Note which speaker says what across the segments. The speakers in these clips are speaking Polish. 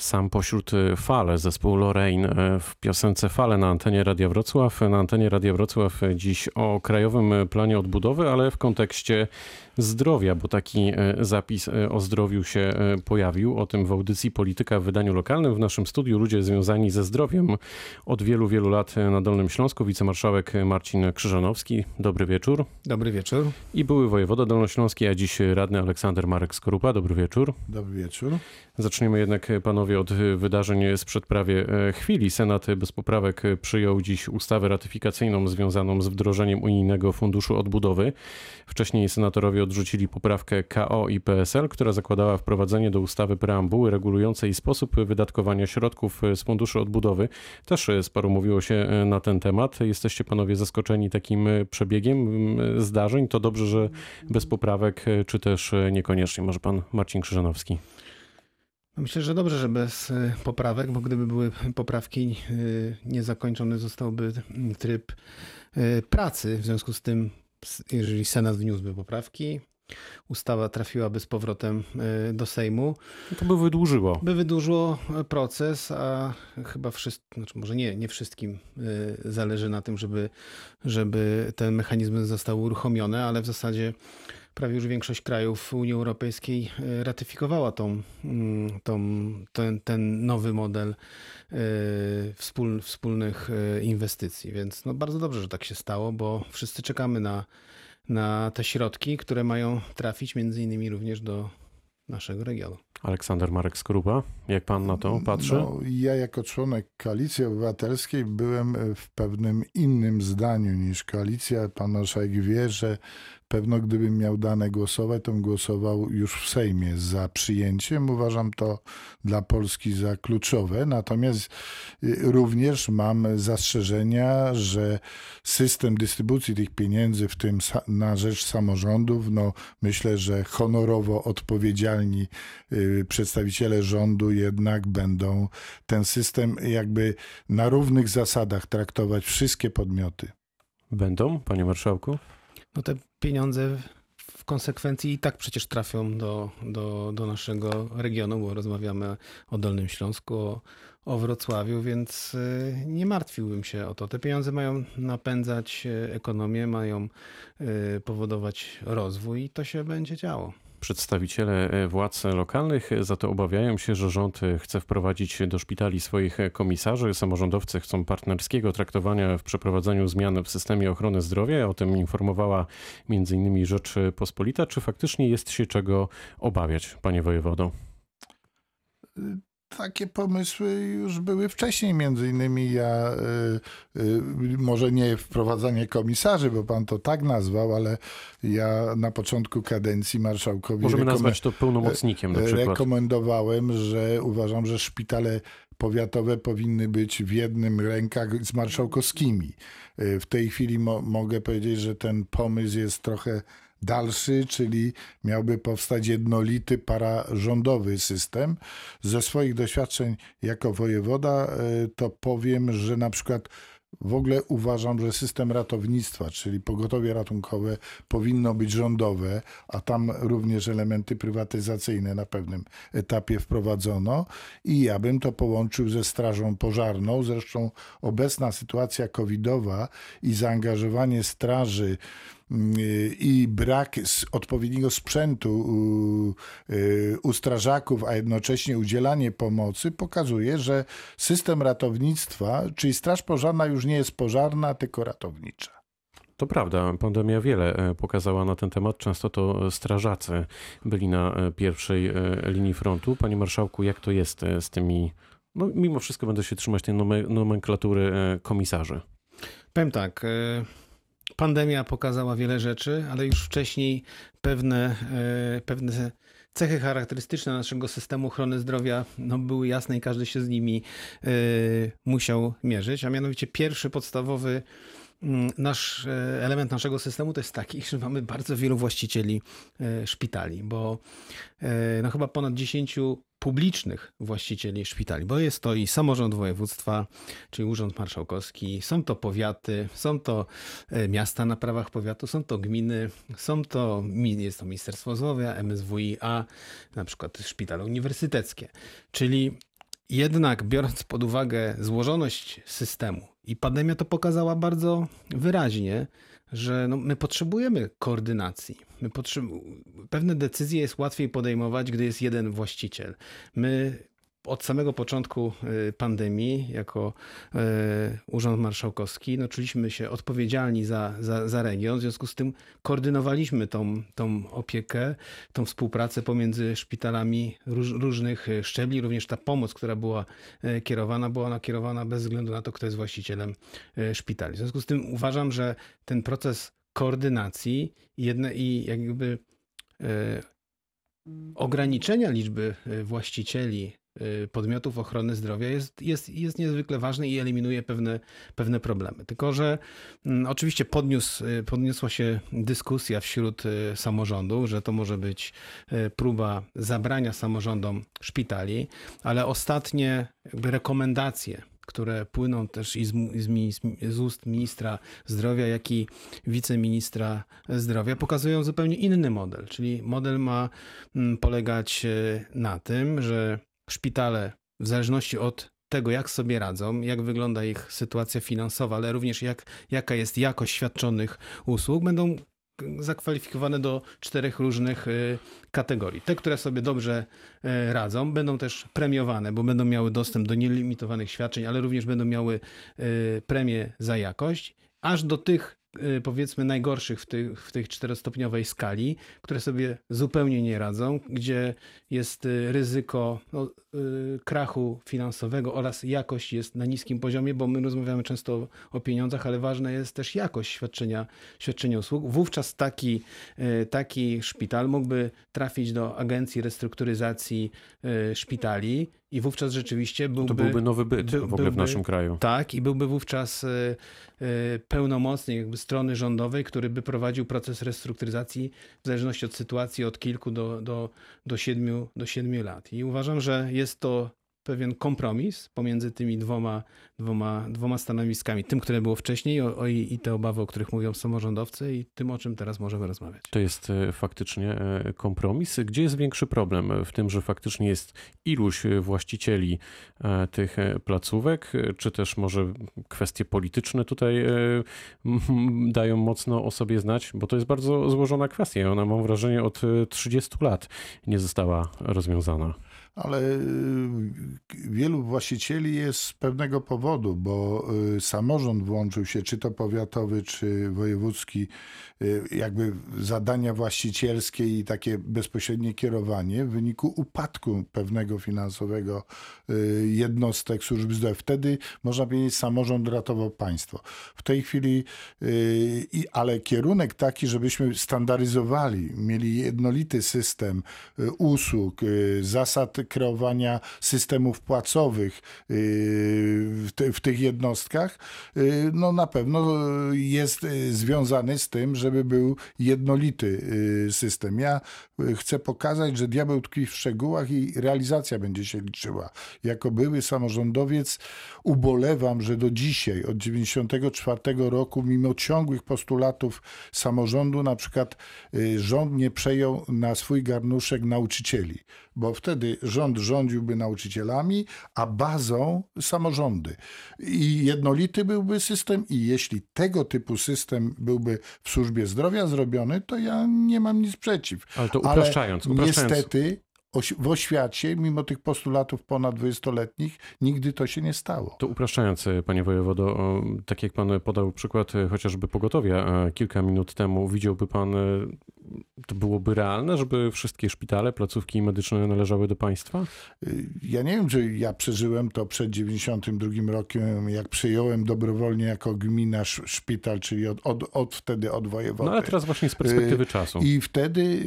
Speaker 1: Sam pośród fal zespół Lorraine w piosence Fale na antenie Radia Wrocław. Na antenie Radia Wrocław dziś o krajowym planie odbudowy, ale w kontekście zdrowia, bo taki zapis o zdrowiu się pojawił. O tym w audycji Polityka w wydaniu lokalnym. W naszym studiu ludzie związani ze zdrowiem od wielu, wielu lat na Dolnym Śląsku. Wicemarszałek Marcin Krzyżanowski. Dobry wieczór.
Speaker 2: Dobry wieczór.
Speaker 1: I były wojewoda dolnośląski, a dziś radny Aleksander Marek Skorupa. Dobry wieczór.
Speaker 3: Dobry wieczór.
Speaker 1: Zaczniemy jednak, panowie, od wydarzeń sprzed prawie chwili. Senat bez poprawek przyjął dziś ustawę ratyfikacyjną związaną z wdrożeniem Unijnego Funduszu Odbudowy. Wcześniej senatorowie odrzucili poprawkę KO i PSL, która zakładała wprowadzenie do ustawy preambuły regulującej sposób wydatkowania środków z Funduszu Odbudowy. Też sporo mówiło się na ten temat. Jesteście panowie zaskoczeni takim przebiegiem zdarzeń? To dobrze, że bez poprawek, czy też niekoniecznie? Może pan Marcin Krzyżanowski.
Speaker 2: Myślę, że dobrze, że bez poprawek, bo gdyby były poprawki, niezakończony zostałby tryb pracy. W związku z tym, jeżeli Senat wniósłby poprawki, ustawa trafiłaby z powrotem do Sejmu.
Speaker 1: To by wydłużyło.
Speaker 2: By wydłużyło proces, a chyba wszystkim, znaczy może nie, nie wszystkim zależy na tym, żeby, żeby te mechanizmy zostały uruchomione, ale w zasadzie prawie już większość krajów Unii Europejskiej ratyfikowała tą, tą, ten, ten nowy model wspól, wspólnych inwestycji. Więc no bardzo dobrze, że tak się stało, bo wszyscy czekamy na, na te środki, które mają trafić między innymi również do naszego regionu.
Speaker 1: Aleksander Marek Skorupa, jak pan na to patrzy?
Speaker 3: No, ja jako członek Koalicji Obywatelskiej byłem w pewnym innym zdaniu niż koalicja. Pan marszałek wie, że pewno gdybym miał dane głosować, to bym głosował już w Sejmie za przyjęciem. Uważam to dla Polski za kluczowe. Natomiast również mam zastrzeżenia, że system dystrybucji tych pieniędzy, w tym na rzecz samorządów, no myślę, że honorowo odpowiedzialni przedstawiciele rządu jednak będą ten system jakby na równych zasadach traktować wszystkie podmioty.
Speaker 1: Będą, panie marszałku?
Speaker 2: No te pieniądze w konsekwencji i tak przecież trafią do, do, do naszego regionu, bo rozmawiamy o Dolnym Śląsku, o, o Wrocławiu, więc nie martwiłbym się o to. Te pieniądze mają napędzać ekonomię, mają powodować rozwój i to się będzie działo.
Speaker 1: Przedstawiciele władz lokalnych za to obawiają się, że rząd chce wprowadzić do szpitali swoich komisarzy. Samorządowcy chcą partnerskiego traktowania w przeprowadzaniu zmian w systemie ochrony zdrowia. O tym informowała m.in. Rzeczpospolita. Czy faktycznie jest się czego obawiać, panie wojewodo?
Speaker 3: Takie pomysły już były wcześniej, między innymi ja, y, y, może nie wprowadzanie komisarzy, bo pan to tak nazwał, ale ja na początku kadencji marszałkowi
Speaker 1: Możemy nazwać to pełnomocnikiem na przykład.
Speaker 3: rekomendowałem, że uważam, że szpitale powiatowe powinny być w jednym rękach z marszałkowskimi. W tej chwili mo mogę powiedzieć, że ten pomysł jest trochę dalszy, czyli miałby powstać jednolity pararządowy system. Ze swoich doświadczeń jako wojewoda to powiem, że na przykład w ogóle uważam, że system ratownictwa, czyli pogotowie ratunkowe powinno być rządowe, a tam również elementy prywatyzacyjne na pewnym etapie wprowadzono i ja bym to połączył ze strażą pożarną. Zresztą obecna sytuacja covidowa i zaangażowanie straży i brak odpowiedniego sprzętu u strażaków, a jednocześnie udzielanie pomocy pokazuje, że system ratownictwa, czyli straż pożarna już nie jest pożarna, tylko ratownicza.
Speaker 1: To prawda, pandemia wiele pokazała na ten temat. Często to strażacy byli na pierwszej linii frontu. Panie marszałku, jak to jest z tymi, no mimo wszystko będę się trzymać tej nomenklatury komisarzy?
Speaker 2: Powiem tak, pandemia pokazała wiele rzeczy, ale już wcześniej pewne, pewne cechy charakterystyczne naszego systemu ochrony zdrowia no, były jasne i każdy się z nimi musiał mierzyć, a mianowicie pierwszy podstawowy nasz element naszego systemu to jest taki, że mamy bardzo wielu właścicieli szpitali, bo no chyba ponad 10 publicznych właścicieli szpitali, bo jest to i samorząd województwa, czyli Urząd Marszałkowski, są to powiaty, są to miasta na prawach powiatu, są to gminy, są to, jest to Ministerstwo Zdrowia, MSWiA, na przykład szpitale uniwersyteckie. Czyli Jednak biorąc pod uwagę złożoność systemu i pandemia to pokazała bardzo wyraźnie, że no, my potrzebujemy koordynacji. My potrzeb- pewne decyzje jest łatwiej podejmować, gdy jest jeden właściciel. My od samego początku y, pandemii, jako y, Urząd Marszałkowski, no, czuliśmy się odpowiedzialni za, za, za region. W związku z tym koordynowaliśmy tą, tą opiekę, tą współpracę pomiędzy szpitalami róż, różnych szczebli. Również ta pomoc, która była y, kierowana, była nakierowana bez względu na to, kto jest właścicielem szpitali. W związku z tym uważam, że ten proces koordynacji jedne, i jakby ograniczenia liczby właścicieli podmiotów ochrony zdrowia jest, jest, jest niezwykle ważny i eliminuje pewne, pewne problemy. Tylko, że mm, oczywiście podniósł, y, podniosła się dyskusja wśród y, samorządów, że to może być próba zabrania samorządom szpitali, ale ostatnie rekomendacje które płyną też i z, z, z, ust ministra zdrowia, jak i wiceministra zdrowia, pokazują zupełnie inny model. Czyli model ma mm, polegać na tym, że szpitale, w zależności od tego, jak sobie radzą, jak wygląda ich sytuacja finansowa, ale również jak, jaka jest jakość świadczonych usług, będą zakwalifikowane do czterech różnych y, kategorii. Te, które sobie dobrze y, radzą, będą też premiowane, bo będą miały dostęp do nielimitowanych świadczeń, ale również będą miały y, premię za jakość, aż do tych powiedzmy najgorszych w, tych, w tej czterostopniowej skali, które sobie zupełnie nie radzą, gdzie jest y, ryzyko no, y, krachu finansowego oraz jakość jest na niskim poziomie, bo my rozmawiamy często o, pieniądzach, ale ważna jest też jakość świadczenia, świadczenia usług. Wówczas taki, taki szpital mógłby trafić do Agencji Restrukturyzacji Szpitali i wówczas rzeczywiście byłby...
Speaker 1: To byłby nowy byt by, w ogóle byłby, w naszym kraju.
Speaker 2: Tak, i byłby wówczas y, y, pełnomocnik jakby strony rządowej, który by prowadził proces restrukturyzacji w zależności od sytuacji od kilku do, do, do, siedmiu, do siedmiu lat. I uważam, że jest to pewien kompromis pomiędzy tymi dwoma, dwoma, dwoma stanowiskami. Tym, które było wcześniej o, o, i te obawy, o których mówią samorządowcy i tym, o czym teraz możemy rozmawiać.
Speaker 1: To jest e, faktycznie e, kompromis. Gdzie jest większy problem? W tym, że faktycznie jest iluś właścicieli e, tych placówek, czy też może kwestie polityczne tutaj dają mocno o sobie znać? Bo to jest bardzo złożona kwestia. Ona, mam wrażenie, od 30 lat nie została rozwiązana
Speaker 3: ale y, wielu właścicieli jest z pewnego powodu, bo y, samorząd włączył się, czy to powiatowy, czy wojewódzki, y, jakby zadania właścicielskie i takie bezpośrednie kierowanie w wyniku upadku pewnego finansowego jednostek służby zdrowia. Wtedy można powiedzieć, samorząd ratował państwo. W tej chwili, ale kierunek taki, żebyśmy standaryzowali, mieli jednolity system usług, zasad kreowania systemów płacowych y, w, tych jednostkach, y, no na pewno jest y, związany z tym, żeby był jednolity system. Ja chcę pokazać, że diabeł tkwi w szczegółach i realizacja będzie się liczyła. Jako były samorządowiec ubolewam, że do dzisiaj, od 1994 roku, mimo ciągłych postulatów samorządu, na przykład rząd nie przejął na swój garnuszek nauczycieli, bo wtedy rząd rządziłby nauczycielami, a bazą samorządy. I jednolity byłby system i jeśli tego typu system byłby w służbie zdrowia zrobiony, to ja nie mam nic przeciw.
Speaker 1: Ale to upraszczając.
Speaker 3: Ale upraszczając. niestety w oświacie, mimo tych postulatów ponad 20-letnich, nigdy to się nie stało.
Speaker 1: To upraszczając, e, panie wojewodo, tak jak pan podał przykład e, chociażby pogotowia e, kilka minut temu, widziałby pan, to byłoby realne, żeby wszystkie szpitale, placówki medyczne należały do państwa?
Speaker 3: Ja nie wiem, czy ja przeżyłem to przed 92 rokiem, jak przyjąłem dobrowolnie jako gmina szpital, czyli od, od, od wtedy od wojewody.
Speaker 1: No ale teraz właśnie z perspektywy czasu.
Speaker 3: I wtedy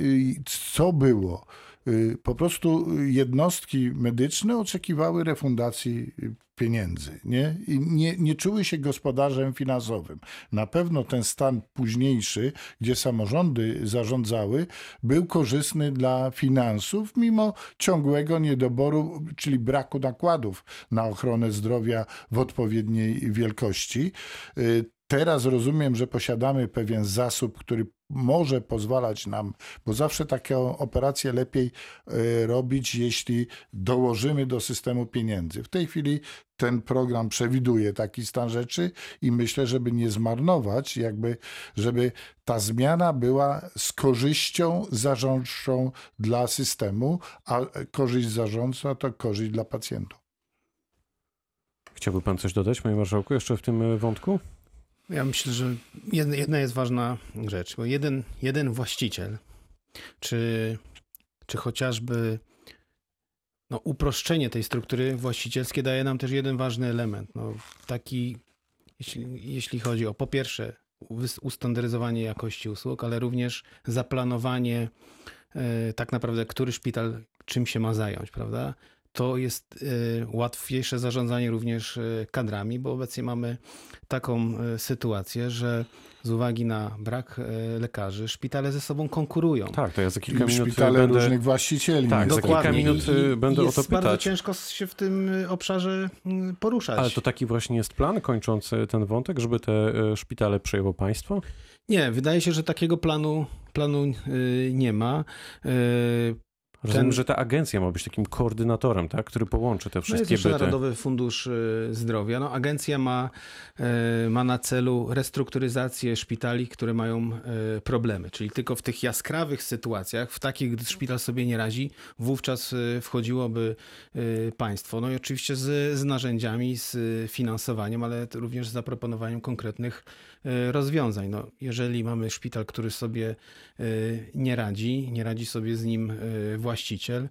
Speaker 3: co było? Y, po prostu jednostki medyczne oczekiwały refundacji pieniędzy nie? i nie, nie czuły się gospodarzem finansowym. Na pewno ten stan późniejszy, gdzie samorządy zarządzały, był korzystny dla finansów, mimo ciągłego niedoboru, czyli braku nakładów na ochronę zdrowia w odpowiedniej wielkości. Teraz rozumiem, że posiadamy pewien zasób, który może pozwalać nam, bo zawsze taką operację lepiej e, robić, jeśli dołożymy do systemu pieniędzy. W tej chwili ten program przewiduje taki stan rzeczy i myślę, żeby nie zmarnować, jakby, żeby ta zmiana była z korzyścią zarządczą dla systemu, a korzyść zarządcza to korzyść dla pacjentów.
Speaker 1: Chciałby pan coś dodać, panie marszałku, jeszcze w tym e, wątku?
Speaker 2: Ja myślę, że jedna, jest ważna rzecz, bo jeden, jeden właściciel, czy, czy chociażby no, uproszczenie tej struktury właścicielskiej daje nam też jeden ważny element. No, taki, jeśli, jeśli chodzi o po pierwsze ustandaryzowanie jakości usług, ale również zaplanowanie e, tak naprawdę, który szpital czym się ma zająć, prawda? To jest e, łatwiejsze zarządzanie również e, kadrami, bo obecnie mamy taką e, sytuację, że z uwagi na brak lekarzy szpitale ze sobą konkurują.
Speaker 1: Tak, to ja za kilka
Speaker 3: I
Speaker 1: minut
Speaker 3: szpitale
Speaker 1: będę...
Speaker 3: różnych właścicieli.
Speaker 1: Tak, za
Speaker 3: niestety.
Speaker 1: kilka minut, y, będę
Speaker 2: jest
Speaker 1: o to
Speaker 2: bardzo
Speaker 1: pytać.
Speaker 2: ciężko się w tym obszarze poruszać.
Speaker 1: Ale to taki właśnie jest plan kończący ten wątek, żeby te szpitale przejęło państwo?
Speaker 2: Nie, wydaje się, że takiego planu, planu nie ma.
Speaker 1: Rozumiem,
Speaker 2: Ten-
Speaker 1: że ta agencja ma być takim koordynatorem, tak, który połączy te
Speaker 2: No
Speaker 1: wszystkie
Speaker 2: jeszcze
Speaker 1: byty.
Speaker 2: Narodowy Fundusz y, Zdrowia. No, agencja ma, y, ma na celu restrukturyzację szpitali, które mają y, problemy. Czyli tylko w tych jaskrawych sytuacjach, w takich, gdy szpital sobie nie radzi, wówczas wchodziłoby państwo. No i oczywiście z, z narzędziami, z finansowaniem, ale również z zaproponowaniem konkretnych rozwiązań. No, jeżeli mamy szpital, który sobie y, nie radzi, nie radzi sobie z nim y, właściciel,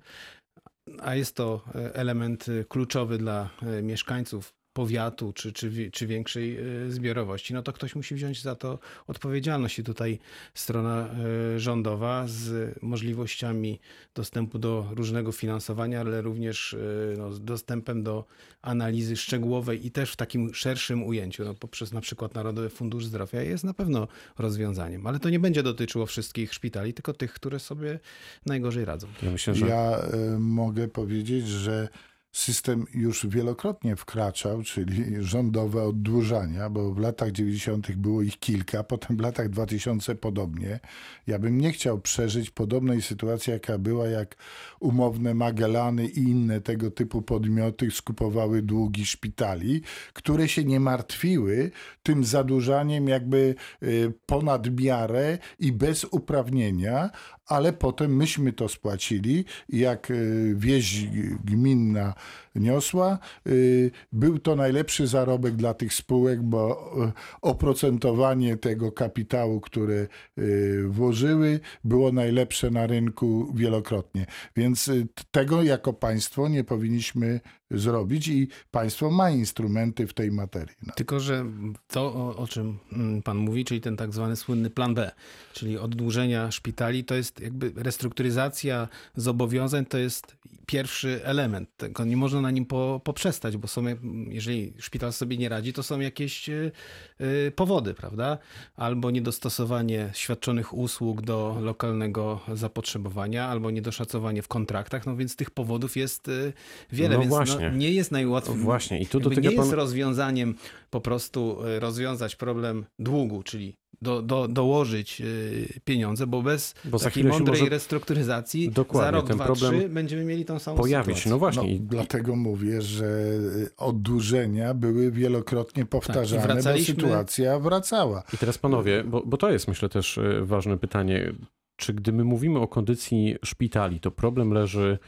Speaker 2: a jest to e, element e, kluczowy dla e, mieszkańców powiatu czy, czy, czy większej e, zbiorowości, no to ktoś musi wziąć za to odpowiedzialność. I tutaj strona e, rządowa z możliwościami dostępu do różnego finansowania, ale również e, no, z dostępem do analizy szczegółowej i też w takim szerszym ujęciu, no, poprzez na przykład Narodowy Fundusz Zdrowia jest na pewno rozwiązaniem. Ale to nie będzie dotyczyło wszystkich szpitali, tylko tych, które sobie najgorzej radzą.
Speaker 1: Ja myślę, że
Speaker 3: Ja y, mogę powiedzieć, że system już wielokrotnie wkraczał, czyli rządowe oddłużania, bo w latach 90. było ich kilka, potem w latach 2000 podobnie. Ja bym nie chciał przeżyć podobnej sytuacji, jaka była, jak umowne Magellany i inne tego typu podmioty skupowały długi szpitali, które się nie martwiły tym zadłużaniem jakby y, ponad miarę i bez uprawnienia, ale potem myśmy to spłacili jak y, wieś gminna niosła, y, był to najlepszy zarobek dla tych spółek, bo y, oprocentowanie tego kapitału, które y, włożyły, było najlepsze na rynku wielokrotnie. Więc tego jako państwo nie powinniśmy zrobić i państwo ma instrumenty w tej materii. No.
Speaker 2: Tylko, że to, o, o czym mm, pan mówi, czyli ten tak zwany słynny plan B, czyli oddłużenia szpitali, to jest jakby restrukturyzacja zobowiązań, to jest pierwszy element. Tego nie można na nim po, poprzestać, bo są, jeżeli szpital sobie nie radzi, to są jakieś y, y, powody, prawda? Albo niedostosowanie świadczonych usług do lokalnego zapotrzebowania, albo niedoszacowanie w kontraktach, no więc tych powodów jest y, wiele,
Speaker 1: No
Speaker 2: więc
Speaker 1: właśnie.
Speaker 2: No, nie jest najłatwiej.
Speaker 1: właśnie i tu do tego
Speaker 2: nie
Speaker 1: pan...
Speaker 2: jest rozwiązaniem po prostu rozwiązać problem długu, czyli do, do, dołożyć y, pieniądze, bo bez
Speaker 1: Bo za
Speaker 2: takiej mądrej
Speaker 1: może
Speaker 2: restrukturyzacji
Speaker 1: Dokładnie,
Speaker 2: za rok,
Speaker 1: ten
Speaker 2: dwa,
Speaker 1: problem
Speaker 2: trzy będziemy mieli tą samą
Speaker 1: pojawić.
Speaker 2: sytuację.
Speaker 1: No właśnie.
Speaker 3: No, dlatego mówię, że y, oddłużenia były wielokrotnie powtarzane, bo
Speaker 2: Tak, wracaliśmy-
Speaker 3: sytuacja wracała.
Speaker 1: I teraz panowie, bo, bo to jest myślę też e, ważne pytanie. Czy gdy my mówimy o kondycji szpitali, to problem leży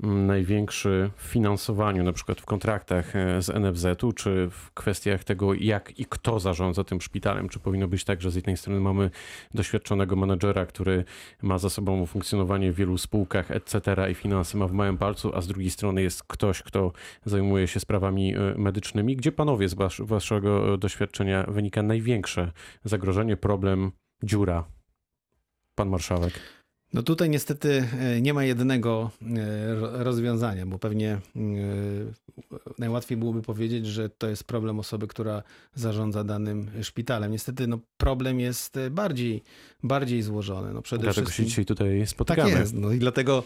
Speaker 1: największy w finansowaniu, na przykład w kontraktach e, z NFZ-u, czy w kwestiach tego, jak i kto zarządza tym szpitalem? Czy powinno być tak, że z jednej strony mamy doświadczonego menedżera, który ma za sobą funkcjonowanie w wielu spółkach, etc. i finanse ma w małym palcu, a z drugiej strony jest ktoś, kto zajmuje się sprawami e, medycznymi? Gdzie panowie z wasz, waszego e, doświadczenia wynika największe zagrożenie, problem, dziura? Pan marszałek.
Speaker 2: No tutaj niestety e, nie ma jednego e, ro- rozwiązania, bo pewnie e, najłatwiej byłoby powiedzieć, że to jest problem osoby, która zarządza danym szpitalem. Niestety no, problem jest bardziej, bardziej złożony. No, przede
Speaker 1: Dlatego się
Speaker 2: wszystkim...
Speaker 1: dzisiaj tutaj
Speaker 2: Tak
Speaker 1: spotykamy.
Speaker 2: jest. No i dlatego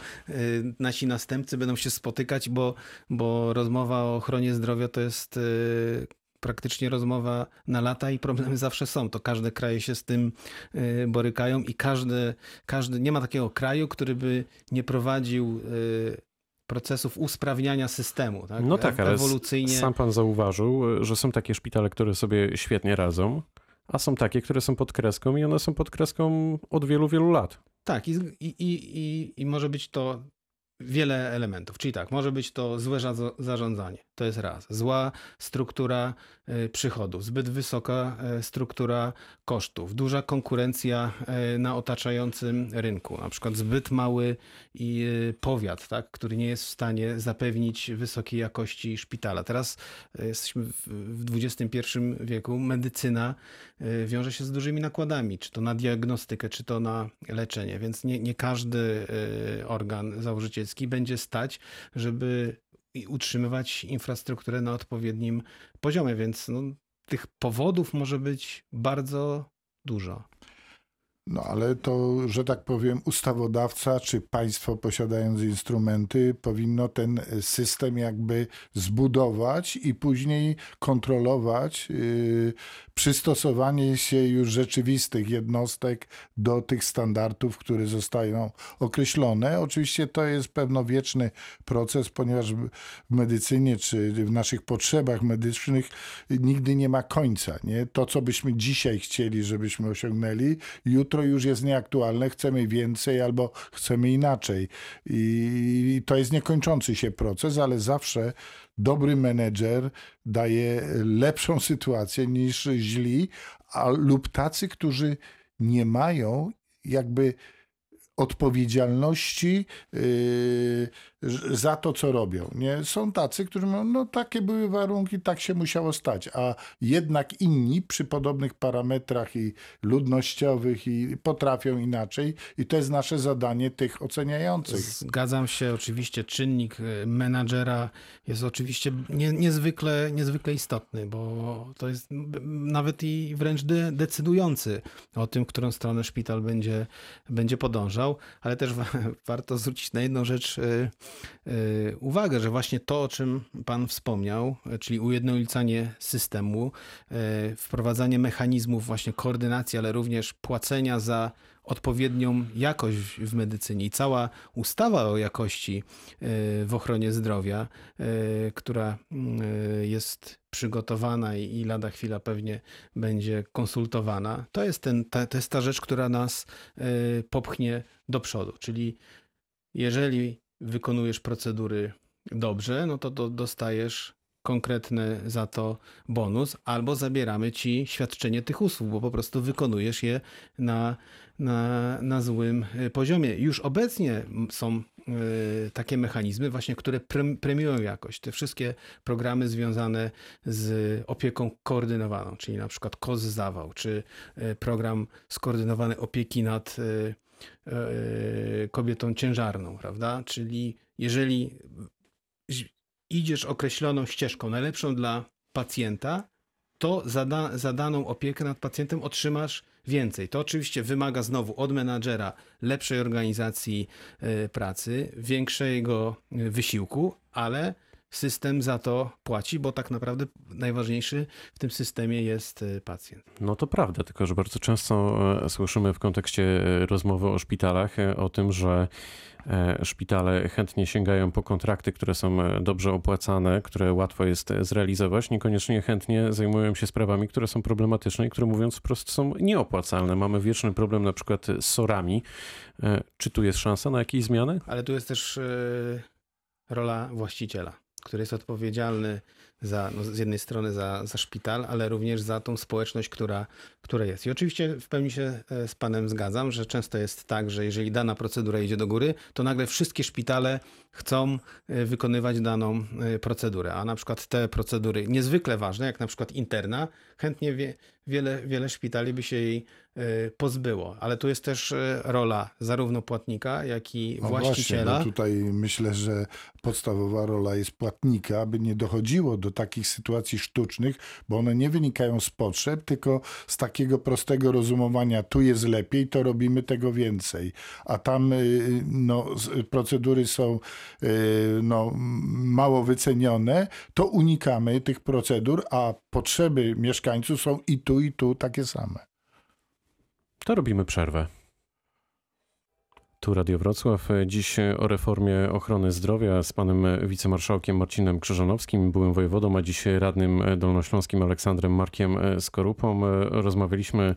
Speaker 2: nasi następcy będą się spotykać, bo, bo rozmowa o ochronie zdrowia to jest praktycznie rozmowa na lata i problemy zawsze są. To każde kraje się z tym y, borykają i każdy, każdy, nie ma takiego kraju, który by nie prowadził y, procesów usprawniania systemu. Tak?
Speaker 1: No tak, ale
Speaker 2: Ewolucyjnie.
Speaker 1: sam pan zauważył, że są takie szpitale, które sobie świetnie radzą, a są takie, które są pod kreską i one są pod kreską od wielu, wielu lat.
Speaker 2: Tak, i, i, i, i, i może być to wiele elementów. Czyli tak, może być to złe za- zarządzanie. To jest raz. Zła struktura e, przychodów, zbyt wysoka e, struktura kosztów, duża konkurencja e, na otaczającym rynku, na przykład zbyt mały powiat, tak, który nie jest w stanie zapewnić wysokiej jakości szpitala. Teraz jesteśmy w, XXI wieku, medycyna wiąże się z dużymi nakładami, czy to na diagnostykę, czy to na leczenie, więc nie, nie każdy organ będzie stać, żeby utrzymywać infrastrukturę na odpowiednim poziomie, więc no, tych powodów może być bardzo dużo.
Speaker 3: No ale to, że tak powiem, ustawodawca czy państwo posiadając instrumenty powinno ten system jakby zbudować i później kontrolować yy, przystosowanie się już rzeczywistych jednostek do tych standardów, które zostają określone. Oczywiście to jest pewnowieczny proces, ponieważ w medycynie czy w naszych potrzebach medycznych nigdy nie ma końca. Nie? To, co byśmy dzisiaj chcieli, żebyśmy osiągnęli, jutro już jest nieaktualne, chcemy więcej albo chcemy inaczej. I to jest niekończący się proces, ale zawsze dobry menedżer daje lepszą sytuację niż źli, a, lub tacy, którzy nie mają jakby odpowiedzialności yy, za to, co robią. Nie? Są tacy, którzy mówią, no takie były warunki, tak się musiało stać, a jednak inni przy podobnych parametrach i ludnościowych i potrafią inaczej i to jest nasze zadanie tych oceniających.
Speaker 2: Zgadzam się, oczywiście czynnik y, menadżera jest oczywiście nie, niezwykle, niezwykle istotny, bo to jest nawet i wręcz de, decydujący o tym, którą stronę szpital będzie, będzie podążał, ale też wa- warto zwrócić na jedną rzecz y, y, uwagę, że właśnie to, o czym Pan wspomniał, y, czyli ujednolicanie systemu, wprowadzanie mechanizmów właśnie koordynacji, ale również płacenia za odpowiednią jakość w medycynie i cała ustawa o jakości y, w ochronie zdrowia, y, która y, jest przygotowana i lada chwila pewnie będzie konsultowana, to jest, ten, ta, to jest ta rzecz, która nas popchnie do przodu. Czyli jeżeli wykonujesz procedury dobrze, no to do, dostajesz konkretny za to bonus, albo zabieramy ci świadczenie tych usług, bo po prostu wykonujesz je na, na, na złym y, poziomie. Już obecnie są y, takie mechanizmy właśnie, które prem- premiują jakość. Te wszystkie programy związane z opieką koordynowaną, czyli na przykład KOS zawał, czy y, program skoordynowanej opieki nad kobietą ciężarną, prawda? Czyli jeżeli idziesz określoną ścieżką, najlepszą dla pacjenta, to za, da, za daną opiekę nad pacjentem otrzymasz więcej. To oczywiście wymaga znowu od menadżera lepszej organizacji y, pracy, większego y, wysiłku, ale system za to płaci, bo tak naprawdę najważniejszy w tym systemie jest y, pacjent.
Speaker 1: No to prawda, tylko że bardzo często e, słyszymy w kontekście e, rozmowy o szpitalach e, o tym, że e, szpitale chętnie sięgają po kontrakty, które są e, dobrze opłacane, które łatwo jest e, zrealizować, niekoniecznie chętnie zajmują się sprawami, które są problematyczne i które mówiąc wprost są nieopłacalne. Mamy wieczny problem na przykład z sorami. E, Czy tu jest szansa na jakieś zmiany?
Speaker 2: Ale tu jest też rola właściciela, który jest odpowiedzialny za, no z jednej strony za, za szpital, ale również za tą społeczność, która, która jest. I oczywiście w pełni się e, z Panem zgadzam, że często jest tak, że jeżeli dana procedura idzie do góry, to nagle wszystkie szpitale chcą e, wykonywać daną e, procedurę, a na przykład te procedury niezwykle ważne, jak na przykład interna, chętnie wie, wiele, wiele szpitali by się jej e, pozbyło. Ale tu jest też e, rola zarówno płatnika, jak i
Speaker 3: No
Speaker 2: właściciela.
Speaker 3: Właśnie, tutaj myślę, że podstawowa rola jest płatnika, aby nie dochodziło do takich sytuacji sztucznych, bo one nie wynikają z potrzeb, tylko z takiego prostego rozumowania, tu jest lepiej, to robimy tego więcej. A tam y, no, procedury są no, mało wycenione, to unikamy tych procedur, a potrzeby mieszkańców są i tu, i tu takie same.
Speaker 1: To robimy przerwę. Tu Radio Wrocław. Dziś o reformie ochrony zdrowia z panem wicemarszałkiem Marcinem Krzyżanowskim, byłym wojewodą, a dziś radnym dolnośląskim Aleksandrem Markiem Skorupą. Rozmawialiśmy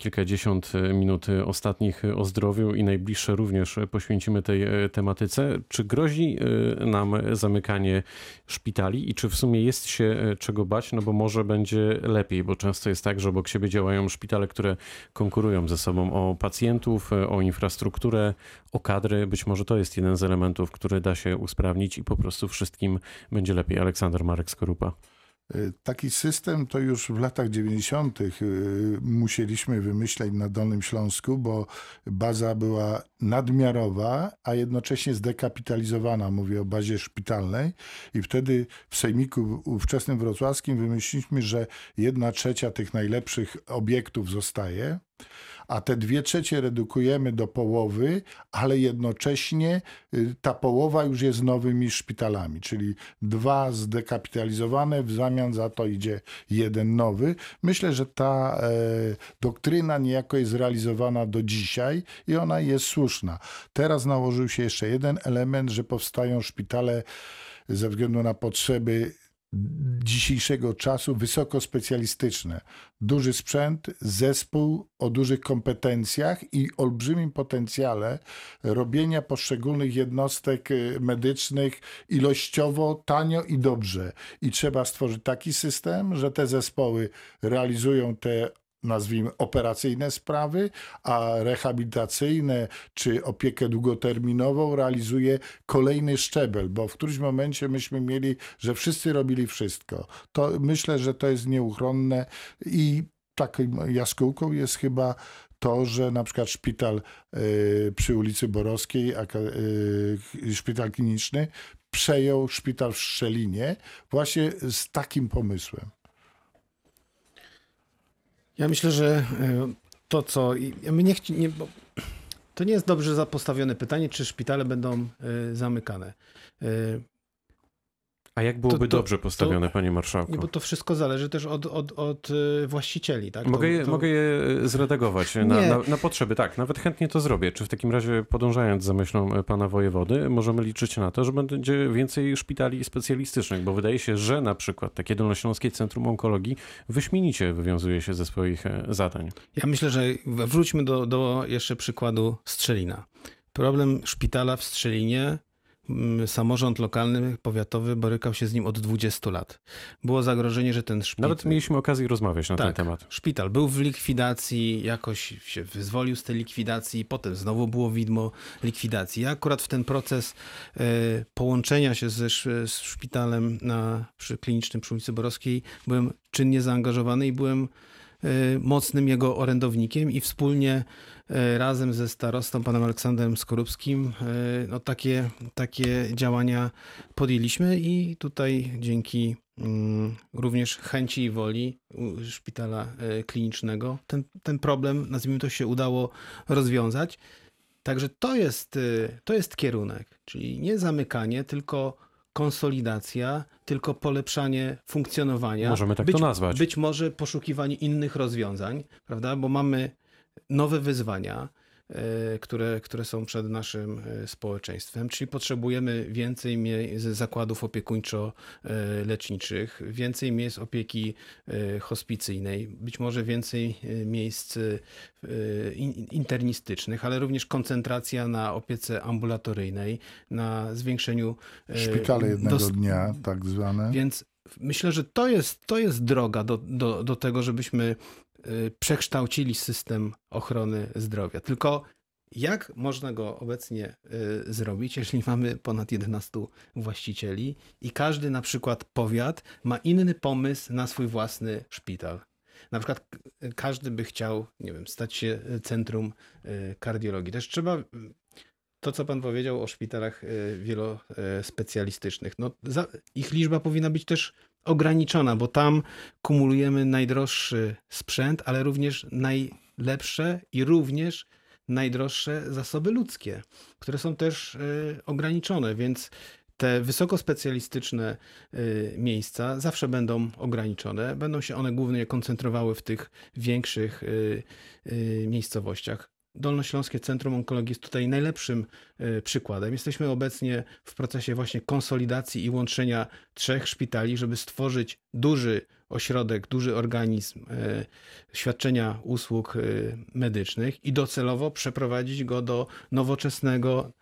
Speaker 1: kilkadziesiąt minut ostatnich o zdrowiu i najbliższe również poświęcimy tej tematyce. Czy grozi nam zamykanie szpitali i czy w sumie jest się czego bać? No bo może będzie lepiej, bo często jest tak, że obok siebie działają szpitale, które konkurują ze sobą o pacjentów, o infrastrukturę, o kadry. Być może to jest jeden z elementów, który da się usprawnić i po prostu wszystkim będzie lepiej. Aleksander Marek Skorupa.
Speaker 3: Taki system to już w latach 90. musieliśmy wymyśleć na Dolnym Śląsku, bo baza była nadmiarowa, a jednocześnie zdekapitalizowana. Mówię o bazie szpitalnej. I wtedy w Sejmiku ówczesnym wrocławskim wymyśliliśmy, że jedna trzecia tych najlepszych obiektów zostaje a te dwie trzecie redukujemy do połowy, ale jednocześnie ta połowa już jest nowymi szpitalami, czyli dwa zdekapitalizowane, w zamian za to idzie jeden nowy. Myślę, że ta e, doktryna niejako jest realizowana do dzisiaj i ona jest słuszna. Teraz nałożył się jeszcze jeden element, że powstają szpitale ze względu na potrzeby dzisiejszego czasu wysoko specjalistyczne. Duży sprzęt, zespół o dużych kompetencjach i olbrzymim potencjale robienia poszczególnych jednostek y, medycznych ilościowo, tanio i dobrze. I trzeba stworzyć taki system, że te zespoły realizują te nazwijmy, operacyjne sprawy, a rehabilitacyjne czy opiekę długoterminową realizuje kolejny szczebel, bo w którymś momencie myśmy mieli, że wszyscy robili wszystko. To myślę, że to jest nieuchronne i taką jaskółką jest chyba to, że na przykład szpital y, przy ulicy Borowskiej, y, szpital kliniczny, przejął szpital w Szczelinie właśnie z takim pomysłem.
Speaker 2: Ja myślę, że e, to, co. My nie, nie, to nie jest dobrze postawione pytanie, czy szpitale będą e, zamykane.
Speaker 1: A jak byłoby to, to, dobrze postawione, to, panie marszałku?
Speaker 2: Nie, bo to wszystko zależy też od, od, od właścicieli. Tak?
Speaker 1: Mogę, je, mogę je zredagować na, na, na, potrzeby. Tak, nawet chętnie to zrobię. Czy w takim razie, podążając za myślą pana wojewody, możemy liczyć na to, że będzie więcej szpitali specjalistycznych? Bo wydaje się, że na przykład takie Dolnośląskie Centrum Onkologii wyśmienicie wywiązuje się ze swoich zadań.
Speaker 2: Ja myślę, że wróćmy do, do jeszcze przykładu Strzelina. Problem szpitala w Strzelinie samorząd lokalny, powiatowy borykał się z nim od 20 lat. Było zagrożenie, że ten szpital...
Speaker 1: Nawet mieliśmy okazję rozmawiać na tak, ten temat.
Speaker 2: szpital był w likwidacji, jakoś się wyzwolił z tej likwidacji, potem znowu było widmo likwidacji. Ja akurat w ten proces e, połączenia się ze, z szpitalem na, przy klinicznym przy ulicy Borowskiej byłem czynnie zaangażowany i byłem e, mocnym jego orędownikiem i wspólnie razem ze starostą, panem Aleksandrem Skorupskim, e, no takie, takie działania podjęliśmy i tutaj dzięki mm, również chęci i woli szpitala e, klinicznego ten, ten problem, nazwijmy to, się udało rozwiązać. Także to jest, to jest kierunek, czyli nie zamykanie, tylko konsolidacja, tylko polepszanie funkcjonowania.
Speaker 1: Możemy tak
Speaker 2: być,
Speaker 1: to nazwać.
Speaker 2: Być może poszukiwanie innych rozwiązań, prawda? Bo mamy nowe wyzwania, e, które, które są przed naszym e, społeczeństwem, czyli potrzebujemy więcej zakładów opiekuńczo-leczniczych, więcej miejsc opieki e, hospicyjnej, być może więcej miejsc internistycznych, ale również koncentracja na opiece ambulatoryjnej, na zwiększeniu...
Speaker 3: Szpitale jednego dnia, tak zwane.
Speaker 2: Więc myślę, że to jest, to jest droga do, do, do tego, żebyśmy przekształcili system ochrony zdrowia. Tylko jak można go obecnie y, zrobić, jeśli mamy ponad 11 właścicieli i każdy na przykład powiat ma inny pomysł na swój własny szpital? Na przykład każdy by chciał, nie wiem, stać się centrum y, kardiologii. Też trzeba to, co pan powiedział o szpitalach wielospecjalistycznych, no, ich liczba powinna być też ograniczona, bo tam kumulujemy najdroższy sprzęt, ale również najlepsze i również najdroższe zasoby ludzkie, które są też y, ograniczone, więc te wysokospecjalistyczne y, miejsca zawsze będą ograniczone. Będą się one głównie koncentrowały w tych większych y, miejscowościach. Dolnośląskie Centrum Onkologii jest tutaj najlepszym y, przykładem. Jesteśmy obecnie w procesie właśnie konsolidacji i łączenia trzech szpitali, żeby stworzyć duży ośrodek, duży organizm y, świadczenia usług y, medycznych i docelowo przeprowadzić go do nowoczesnego,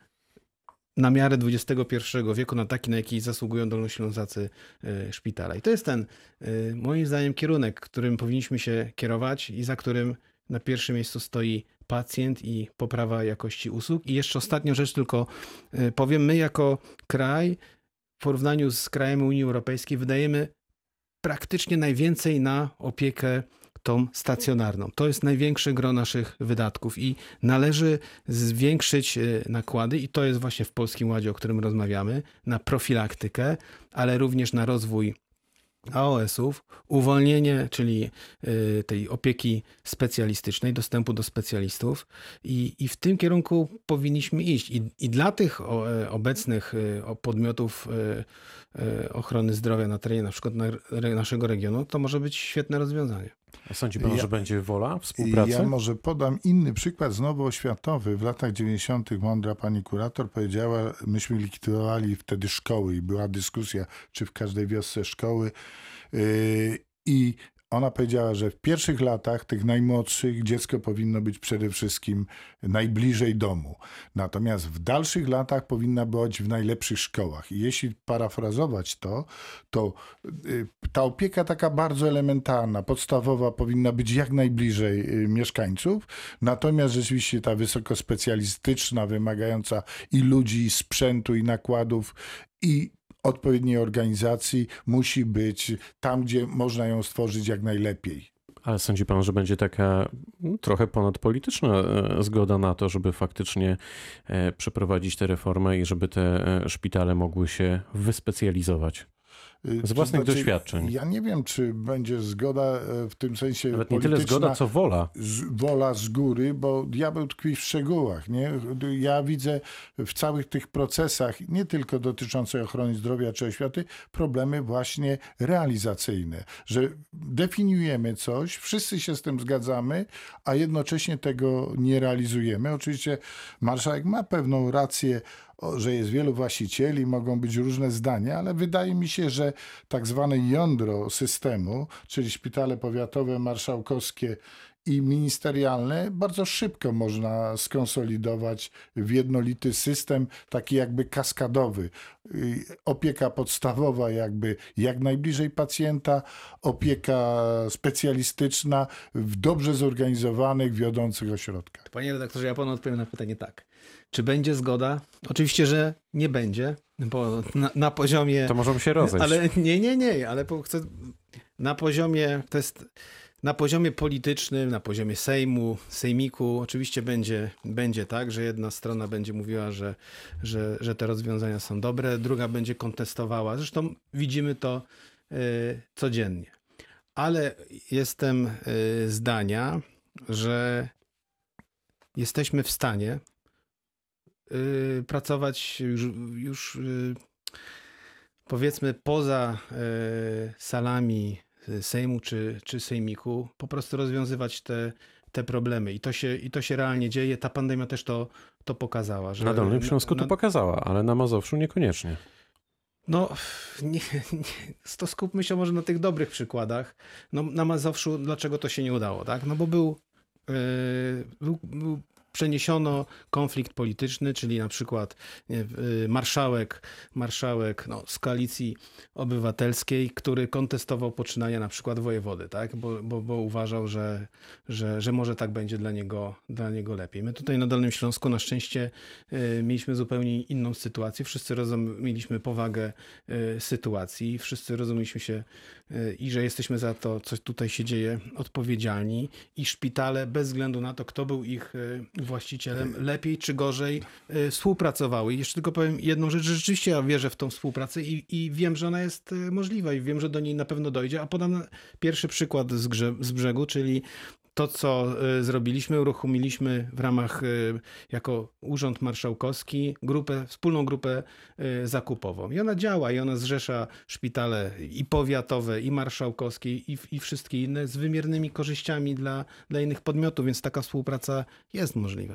Speaker 2: na miarę XXI wieku, na taki, na jaki zasługują dolnoślązacy szpitala. I to jest ten, moim zdaniem, kierunek, którym powinniśmy się kierować i za którym na pierwszym miejscu stoi pacjent i poprawa jakości usług. I jeszcze ostatnią rzecz tylko y, powiem, my jako kraj w porównaniu z krajami Unii Europejskiej wydajemy praktycznie najwięcej na opiekę tą stacjonarną. To jest największe gro naszych wydatków i należy zwiększyć y, nakłady i to jest właśnie w Polskim Ładzie, o którym rozmawiamy, na profilaktykę, ale również na rozwój AOS-ów, uwolnienie, czyli y, tej opieki specjalistycznej, dostępu do specjalistów i, i w tym kierunku powinniśmy iść. I, i dla tych e, obecnych y, podmiotów y, ochrony zdrowia na terenie na przykład naszego regionu, to może być świetne rozwiązanie.
Speaker 1: A sądzi pan,
Speaker 3: Ja-
Speaker 1: że będzie wola współpracy?
Speaker 3: Ja może podam inny przykład, znowu oświatowy. W latach 90. mądra pani kurator powiedziała, myśmy likwidowali wtedy szkoły i była dyskusja, czy w każdej wiosce szkoły. Yy, I ona powiedziała, że w pierwszych latach tych najmłodszych dziecko powinno być przede wszystkim najbliżej domu. Natomiast w dalszych latach powinna być w najlepszych szkołach. I jeśli parafrazować to, to y, ta opieka taka bardzo elementarna, podstawowa powinna być jak najbliżej y, mieszkańców. Natomiast rzeczywiście ta wysokospecjalistyczna, wymagająca i ludzi, i sprzętu, i nakładów, i odpowiedniej organizacji musi być tam, gdzie można ją stworzyć jak najlepiej.
Speaker 1: Ale sądzi pan, że będzie taka no, trochę ponadpolityczna e, zgoda na to, żeby faktycznie e, przeprowadzić tę reformę i żeby te e, szpitale mogły się wyspecjalizować?
Speaker 3: Y,
Speaker 1: Z własnych
Speaker 3: znaczy,
Speaker 1: doświadczeń.
Speaker 3: Ja nie wiem, czy będzie zgoda e, w tym sensie
Speaker 1: Nawet nie tyle zgoda, co wola.
Speaker 3: z, wola z góry, bo diabeł tkwi w szczegółach. Nie? Ja widzę w całych tych procesach, nie tylko dotyczących ochrony zdrowia czy oświaty, problemy właśnie realizacyjne, że definiujemy coś, wszyscy się z tym zgadzamy, a jednocześnie tego nie realizujemy. Oczywiście marszałek ma pewną rację, że jest wielu właścicieli, mogą być różne zdania, ale wydaje mi się, że tak zwane jądro systemu, czyli szpitale powiatowe, marszałkowskie i ministerialne, bardzo szybko można skonsolidować w jednolity system, taki jakby kaskadowy. Y, Opieka podstawowa, jakby jak najbliżej pacjenta, opieka specjalistyczna w dobrze zorganizowanych, wiodących ośrodkach.
Speaker 2: Panie redaktorze, ja panu odpowiem na pytanie tak. Czy będzie zgoda? Oczywiście, że nie będzie, bo na, na poziomie...
Speaker 1: To możemy się rozejść.
Speaker 2: Ale nie, nie, nie, ale po- chcę na poziomie, to jest na poziomie politycznym, na poziomie Sejmu, Sejmiku, oczywiście będzie, będzie tak, że jedna strona będzie mówiła, że, że, że te rozwiązania są dobre, druga będzie kontestowała. Zresztą widzimy to y, codziennie. Ale jestem y, zdania, że jesteśmy w stanie y, pracować już, już y, powiedzmy poza y, salami Sejmu czy, czy Sejmiku, po prostu rozwiązywać te, te problemy. I to, się, I to się realnie dzieje. Ta pandemia też to, to pokazała. Że
Speaker 1: Na Dolnym Śląsku to
Speaker 2: na-
Speaker 1: pokazała, ale na Mazowszu niekoniecznie.
Speaker 2: no, nie, nie, to skupmy się może na tych dobrych przykładach. No, na Mazowszu, dlaczego to się nie udało, tak? No bo był, yy, był, był przeniesiono konflikt polityczny, czyli na przykład yy, marszałek, marszałek no, z koalicji obywatelskiej, który kontestował poczynania na przykład wojewody, tak? bo, bo, bo uważał, że, że, że może tak będzie dla niego, dla niego lepiej. My tutaj na Dolnym Śląsku na szczęście y, mieliśmy zupełnie inną sytuację. Wszyscy rozumieliśmy powagę y, sytuacji, wszyscy rozumieliśmy się y, i że jesteśmy za to, co tutaj się dzieje, odpowiedzialni i szpitale, bez względu na to, kto był ich y, właścicielem, lepiej czy gorzej y, współpracowały. I jeszcze tylko powiem jedną rzecz, że rzeczywiście ja wierzę w tą współpracę i, i wiem, że ona jest y, możliwa i wiem, że do niej na pewno dojdzie, a podam pierwszy przykład z, grze, z brzegu, czyli to, co y, zrobiliśmy, uruchomiliśmy w ramach, y, jako Urząd Marszałkowski, grupę, wspólną grupę y, zakupową. I ona działa, i ona zrzesza szpitale i powiatowe, i marszałkowskie, i, i wszystkie inne z wymiernymi korzyściami dla, dla innych podmiotów, więc taka współpraca jest możliwa.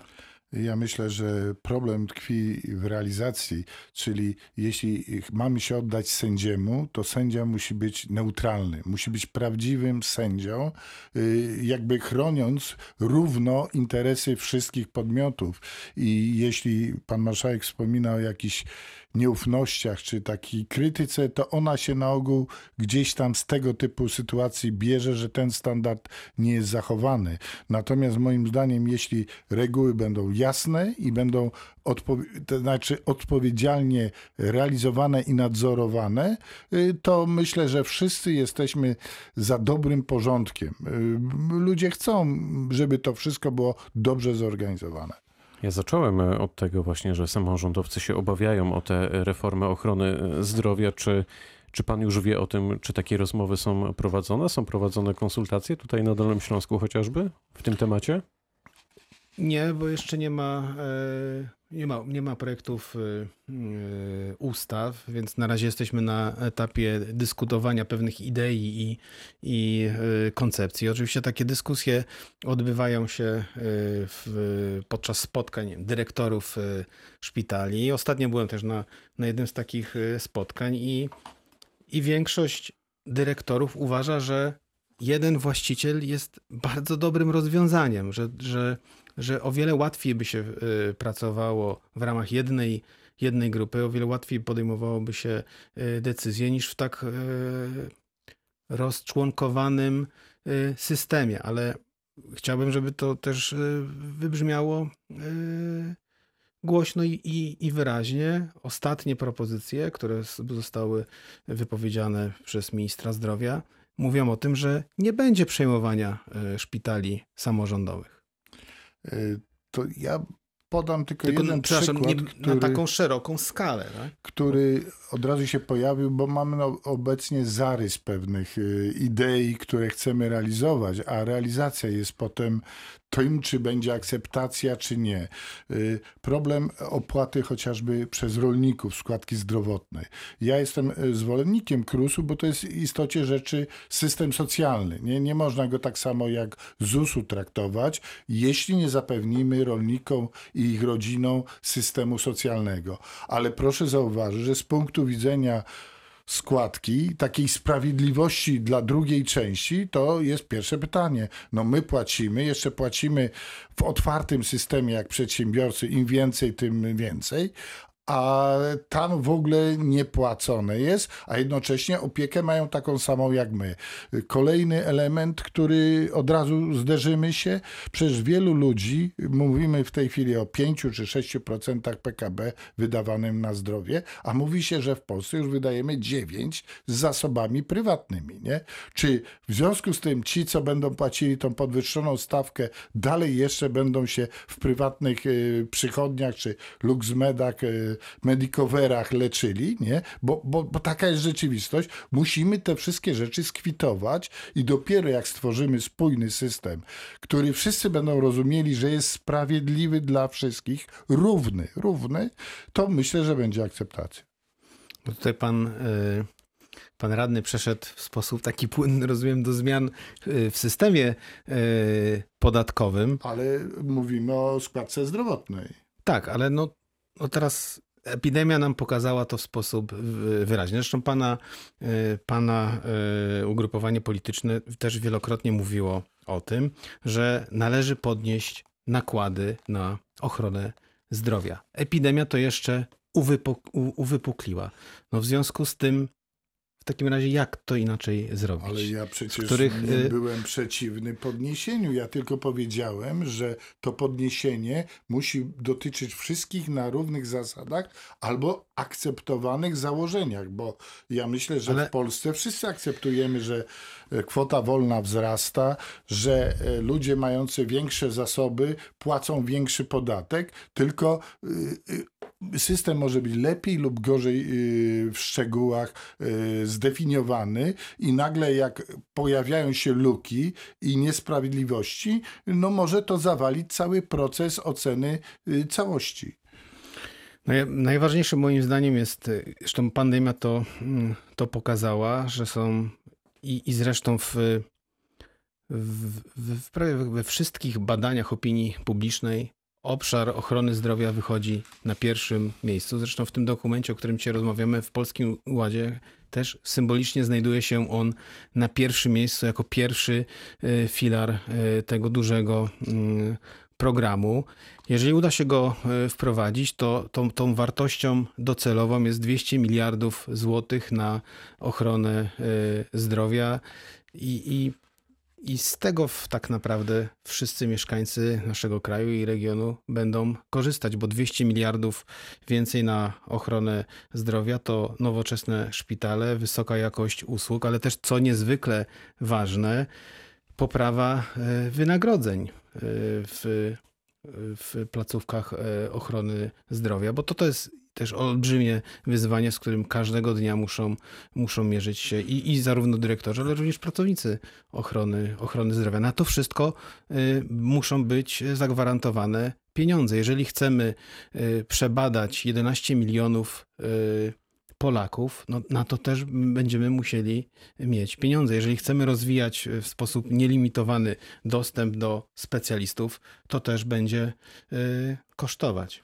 Speaker 3: Ja myślę, że problem tkwi w realizacji, czyli jeśli mamy się oddać sędziemu, to sędzia musi być neutralny, musi być prawdziwym sędzią, y, jakby chroniąc równo interesy wszystkich podmiotów. I jeśli pan marszałek wspomina o jakichś nieufnościach czy takiej krytyce, to ona się na ogół gdzieś tam z tego typu sytuacji bierze, że ten standard nie jest zachowany. Natomiast moim zdaniem, jeśli reguły będą jasne i będą odpo- to znaczy odpowiedzialnie realizowane i nadzorowane, y, to myślę, że wszyscy jesteśmy za dobrym porządkiem. Y, Ludzie chcą, żeby to wszystko było dobrze zorganizowane.
Speaker 1: Ja zacząłem e, od tego właśnie, że samorządowcy się obawiają o tę reformę ochrony e, zdrowia. Czy, czy pan już wie o tym, czy takie rozmowy są prowadzone? Są prowadzone konsultacje tutaj na Dolnym Śląsku chociażby w tym temacie?
Speaker 2: Nie, bo jeszcze nie ma, e, nie ma, nie ma projektów e, e, ustaw, więc na razie jesteśmy na etapie dyskutowania pewnych idei i, i koncepcji. Oczywiście takie dyskusje odbywają się w, podczas spotkań dyrektorów szpitali. Ostatnio byłem też na, na jednym z takich spotkań i, i większość dyrektorów uważa, że jeden właściciel jest bardzo dobrym rozwiązaniem, że, że, że o wiele łatwiej by się y, pracowało w ramach jednej, jednej grupy, o wiele łatwiej podejmowałoby się y, decyzje niż w tak y, rozczłonkowanym systemie, ale chciałbym, żeby to też wybrzmiało głośno i, i, i wyraźnie. Ostatnie propozycje, które zostały wypowiedziane przez ministra zdrowia, mówią o tym, że nie będzie przejmowania szpitali samorządowych.
Speaker 3: Y, To ja podam tylko,
Speaker 2: Tylko,
Speaker 3: jeden
Speaker 2: przepraszam,
Speaker 3: przykład,
Speaker 2: nie,
Speaker 3: który...
Speaker 2: na taką szeroką skalę. Tak?
Speaker 3: który od razu się pojawił, bo mamy no, obecnie zarys pewnych y, idei, które chcemy realizować, a realizacja jest potem tym, czy będzie akceptacja, czy nie. Y, Problem opłaty chociażby przez rolników składki zdrowotnej. Ja jestem y, zwolennikiem KRUS-u, bo to jest w istocie rzeczy system socjalny. Nie, nie można go tak samo jak ZUS-u traktować, jeśli nie zapewnimy rolnikom i ich rodzinom systemu socjalnego. Ale proszę zauważyć, że z punktu widzenia składki, takiej sprawiedliwości dla drugiej części, to jest pierwsze pytanie. No my płacimy, jeszcze płacimy w otwartym systemie jak przedsiębiorcy, im więcej, tym więcej, a tam w ogóle nie płacone jest, a jednocześnie opiekę mają taką samą jak my. Kolejny element, który od razu zderzymy się, przecież wielu ludzi, mówimy w tej chwili o 5 czy 6% PKB wydawanym na zdrowie, a mówi się, że w Polsce już wydajemy 9 z zasobami prywatnymi, nie? Czy w związku z tym ci, co będą płacili tą podwyższoną stawkę, dalej jeszcze będą się w prywatnych y, przychodniach czy luxmedach, y, medicoverach leczyli, nie? Bo, bo, bo taka jest rzeczywistość. Musimy te wszystkie rzeczy skwitować i dopiero jak stworzymy spójny system, który wszyscy będą rozumieli, że jest sprawiedliwy dla wszystkich, równy, równy, to myślę, że będzie akceptacja.
Speaker 2: Bo tutaj pan, y, pan radny przeszedł w sposób taki płynny, rozumiem, do zmian y, w systemie y, podatkowym.
Speaker 3: Ale mówimy o składce zdrowotnej.
Speaker 2: Tak, ale no, no teraz epidemia nam pokazała to w sposób wyraźny. Zresztą pana, y, pana y, ugrupowanie polityczne też wielokrotnie mówiło o tym, że należy podnieść nakłady na ochronę zdrowia. Epidemia to jeszcze uwypukliła. No w związku z tym, w takim razie jak to inaczej zrobić?
Speaker 3: Ale ja przecież
Speaker 2: których,
Speaker 3: nie
Speaker 2: y-
Speaker 3: byłem przeciwny podniesieniu. Ja tylko powiedziałem, że to podniesienie musi dotyczyć wszystkich na równych zasadach albo akceptowanych założeniach, bo ja myślę, że
Speaker 2: Ale-
Speaker 3: w Polsce wszyscy akceptujemy, że e, kwota wolna wzrasta, że e, ludzie mający większe zasoby płacą większy podatek, tylko y, system może być lepiej lub gorzej w szczegółach zdefiniowany i nagle jak pojawiają się luki i niesprawiedliwości, no może to zawalić cały proces oceny całości.
Speaker 2: Naj, najważniejsze moim zdaniem jest, y, zresztą pandemia to, mm, to pokazała, że są i, i zresztą w, w, w, w prawie we wszystkich badaniach opinii publicznej obszar ochrony zdrowia wychodzi na pierwszym miejscu. Zresztą w tym dokumencie, o którym dzisiaj rozmawiamy, w Polskim Ładzie też symbolicznie znajduje się on na pierwszym miejscu jako pierwszy y, filar y, tego dużego mm, programu. Jeżeli uda się go y, wprowadzić, to tą, tą wartością docelową jest 200 miliardów złotych na ochronę y, zdrowia i, i, i z tego tak naprawdę wszyscy mieszkańcy naszego kraju i regionu będą korzystać, bo 200 miliardów więcej na ochronę zdrowia to nowoczesne szpitale, wysoka jakość usług, ale też co niezwykle ważne, poprawa y, wynagrodzeń w, w placówkach e, ochrony zdrowia, bo to, to jest też olbrzymie wyzwanie, z którym każdego dnia muszą, muszą mierzyć się i, i zarówno dyrektorzy, ale również pracownicy ochrony, ochrony zdrowia. Na to wszystko y, muszą być zagwarantowane pieniądze. Jeżeli chcemy y, przebadać 11 milionów Polaków, no, na to też będziemy musieli mieć pieniądze. Jeżeli chcemy rozwijać w sposób nielimitowany dostęp do specjalistów, to też będzie y, kosztować.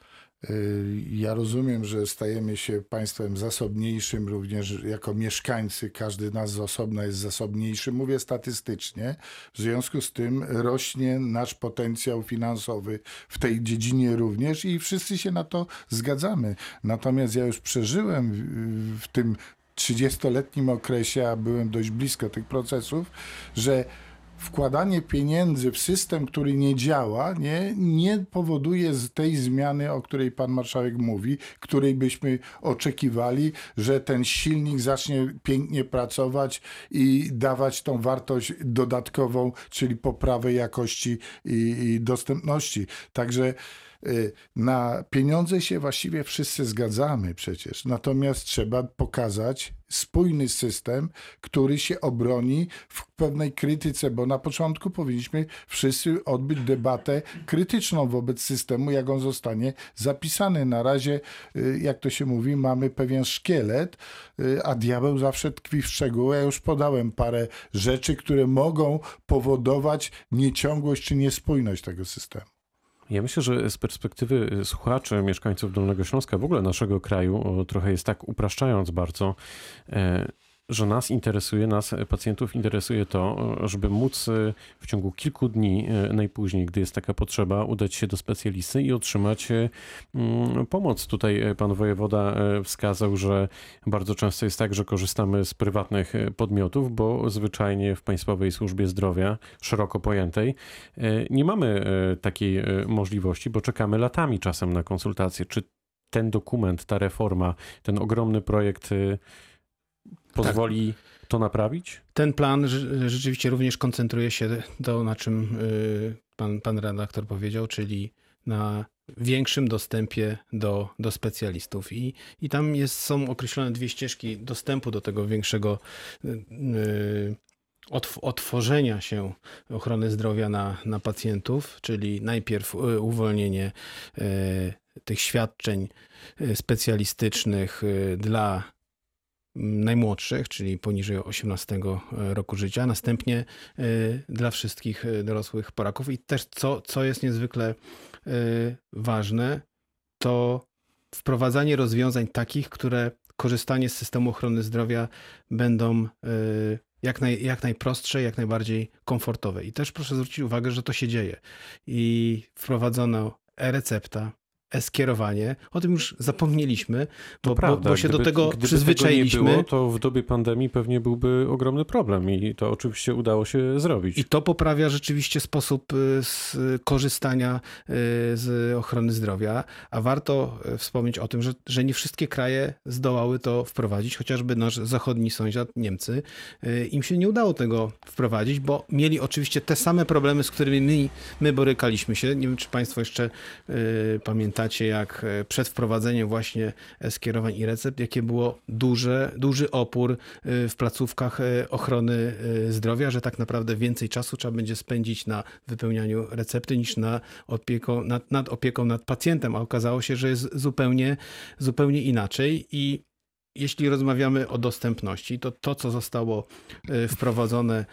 Speaker 3: Y, Ja rozumiem, że stajemy się państwem zasobniejszym, również jako mieszkańcy, każdy nas z osobna jest zasobniejszy. Mówię statystycznie. W związku z tym rośnie nasz potencjał finansowy w tej dziedzinie również i wszyscy się na to zgadzamy. Natomiast ja już przeżyłem w tym 30-letnim okresie, a byłem dość blisko tych procesów, że wkładanie pieniędzy w system, który nie działa, nie, nie powoduje tej zmiany, o której pan marszałek mówi, której byśmy oczekiwali, że ten silnik zacznie pięknie pracować i dawać tą wartość dodatkową, czyli poprawę jakości i, i dostępności. Także na pieniądze się właściwie wszyscy zgadzamy przecież, natomiast trzeba pokazać spójny system, który się obroni w pewnej krytyce, bo na początku powinniśmy wszyscy odbyć debatę krytyczną wobec systemu, jak on zostanie zapisany. Na razie, y, jak to się mówi, mamy pewien szkielet, y, a diabeł zawsze tkwi w szczegółach. Ja już podałem parę rzeczy, które mogą powodować nieciągłość czy niespójność tego systemu.
Speaker 1: Ja myślę, że z perspektywy słuchaczy, mieszkańców Dolnego Śląska, w ogóle naszego kraju, trochę jest tak upraszczając bardzo, e, że nas interesuje, nas e, pacjentów interesuje to, e, żeby móc e, w ciągu kilku dni, najpóźniej, gdy jest taka potrzeba, udać się do specjalisty i otrzymać mm, pomoc. Tutaj pan wojewoda wskazał, że bardzo często jest tak, że korzystamy z prywatnych podmiotów, bo zwyczajnie w Państwowej Służbie Zdrowia, szeroko pojętej, nie mamy takiej możliwości, bo czekamy latami czasem na konsultacje. Czy ten dokument, ta reforma, ten ogromny projekt pozwoli to naprawić?
Speaker 2: Ten plan rze- rzeczywiście również koncentruje się to, na czym y, pan, pan redaktor powiedział, czyli na większym dostępie do, do specjalistów. I, i tam jest, są określone dwie ścieżki dostępu do tego większego y, y, otw- otworzenia się ochrony zdrowia na, na pacjentów, czyli najpierw y, uwolnienie y, tych świadczeń specjalistycznych dla najmłodszych, czyli poniżej 18 roku życia, następnie y, dla wszystkich y, dorosłych Polaków. I też co, co jest niezwykle ważne, to wprowadzanie rozwiązań takich, które korzystanie z systemu ochrony zdrowia będą jak, naj, jak najprostsze, jak najbardziej komfortowe. I też proszę zwrócić uwagę, że to się dzieje. I wprowadzono e-recepta, e-skierowanie. O tym już zapomnieliśmy, bo, bo,
Speaker 1: prawda.
Speaker 2: bo się do
Speaker 1: Gdyby-
Speaker 2: tego
Speaker 1: gdyby
Speaker 2: przyzwyczailiśmy.
Speaker 1: Tego nie było, to w dobie pandemii pewnie byłby ogromny problem i to oczywiście udało się zrobić.
Speaker 2: I to poprawia rzeczywiście sposób y, z korzystania y, z ochrony zdrowia, a warto y, wspomnieć o tym, że, że nie wszystkie kraje zdołały to wprowadzić, chociażby nasz zachodni sąsiad, Niemcy, im się nie udało tego wprowadzić, bo mieli oczywiście te same problemy, z którymi my, my borykaliśmy się. Nie wiem, czy Państwo jeszcze y, pamiętacie, jak y, przed wprowadzeniem właśnie skierowań i recept, jakie było duże, duży opór y, w placówkach ochrony zdrowia, że tak naprawdę więcej czasu trzeba będzie spędzić na wypełnianiu recepty niż na opieką, nad, nad opieką nad pacjentem, a okazało się, że jest zupełnie, zupełnie inaczej i jeśli rozmawiamy o dostępności, to to, co zostało wprowadzone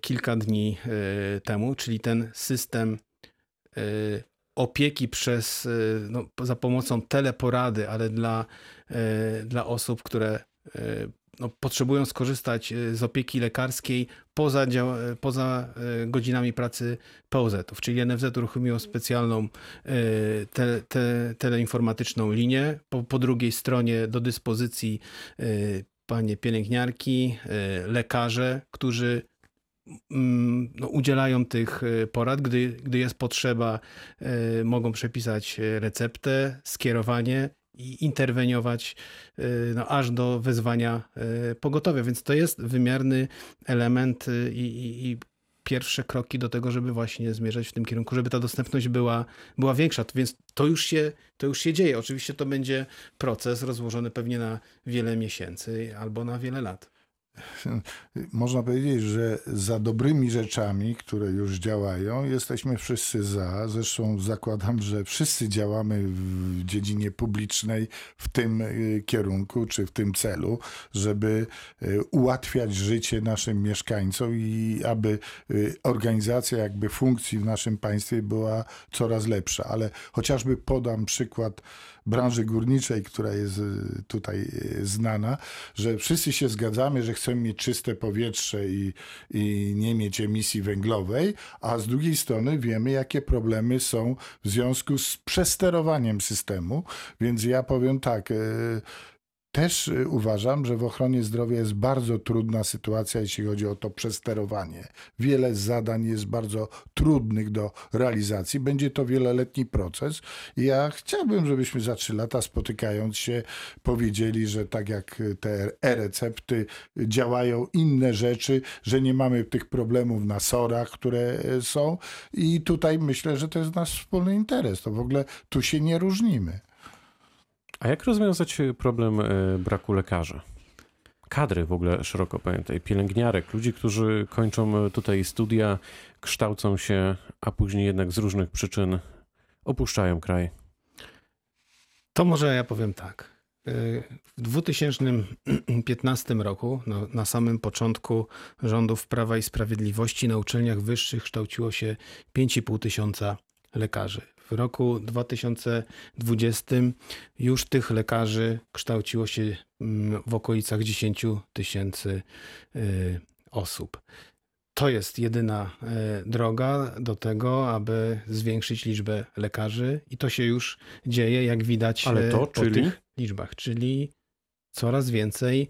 Speaker 2: kilka dni temu, czyli ten system opieki przez, y, no, za pomocą teleporady, ale dla, y, dla osób, które y, no, potrzebują skorzystać z opieki lekarskiej poza, dział- poza godzinami pracy POZ-ów, czyli NFZ uruchomiło specjalną te, te, teleinformatyczną linię. Po, po drugiej stronie do dyspozycji panie pielęgniarki, lekarze, którzy no, udzielają tych y, porad, gdy, gdy jest potrzeba, y, mogą przepisać y, receptę, skierowanie i interweniować no, aż do wezwania pogotowia. Więc to jest wymierny element i, i, i pierwsze kroki do tego, żeby właśnie zmierzać w tym kierunku, żeby ta dostępność była, była większa. Więc to już, się, to już się dzieje. Oczywiście to będzie proces rozłożony pewnie na wiele miesięcy albo na wiele lat.
Speaker 3: Można powiedzieć, że za dobrymi rzeczami, które już działają, jesteśmy wszyscy za. Zresztą zakładam, że wszyscy działamy w dziedzinie publicznej w tym y, kierunku czy w tym celu, żeby y, ułatwiać życie naszym mieszkańcom i aby y, organizacja jakby funkcji w naszym państwie była coraz lepsza. Ale chociażby podam przykład branży górniczej, która jest y, tutaj y, znana, że wszyscy się zgadzamy, że chcemy mieć czyste powietrze i, i nie mieć emisji węglowej, a z drugiej strony wiemy, jakie problemy są w związku z przesterowaniem systemu. Więc ja powiem tak. Y, też y, uważam, że w ochronie zdrowia jest bardzo trudna sytuacja, jeśli chodzi o to przesterowanie. Wiele zadań jest bardzo trudnych do realizacji. Będzie to wieloletni proces. Ja chciałbym, żebyśmy za trzy lata spotykając się powiedzieli, że tak jak te e-recepty działają inne rzeczy, że nie mamy tych problemów na sorach, które e, są. I tutaj myślę, że to jest nasz wspólny interes. To w ogóle tu się nie różnimy.
Speaker 1: A jak rozwiązać problem e, braku lekarzy? Kadry w ogóle szeroko pojętej, pielęgniarek, ludzi, którzy kończą e, tutaj studia, kształcą się, a później jednak z różnych przyczyn opuszczają kraj.
Speaker 2: To może ja powiem tak. W 2015 roku, no, na samym początku rządów Prawa i Sprawiedliwości, na uczelniach wyższych kształciło się 5,5 tysiąca lekarzy. W roku 2020 już tych lekarzy kształciło się mm, w okolicach 10 tysięcy y, osób. To jest jedyna e, droga do tego, aby zwiększyć liczbę lekarzy i to się już dzieje, jak widać
Speaker 1: Ale to,
Speaker 2: po
Speaker 1: czyli?
Speaker 2: tych liczbach, czyli coraz więcej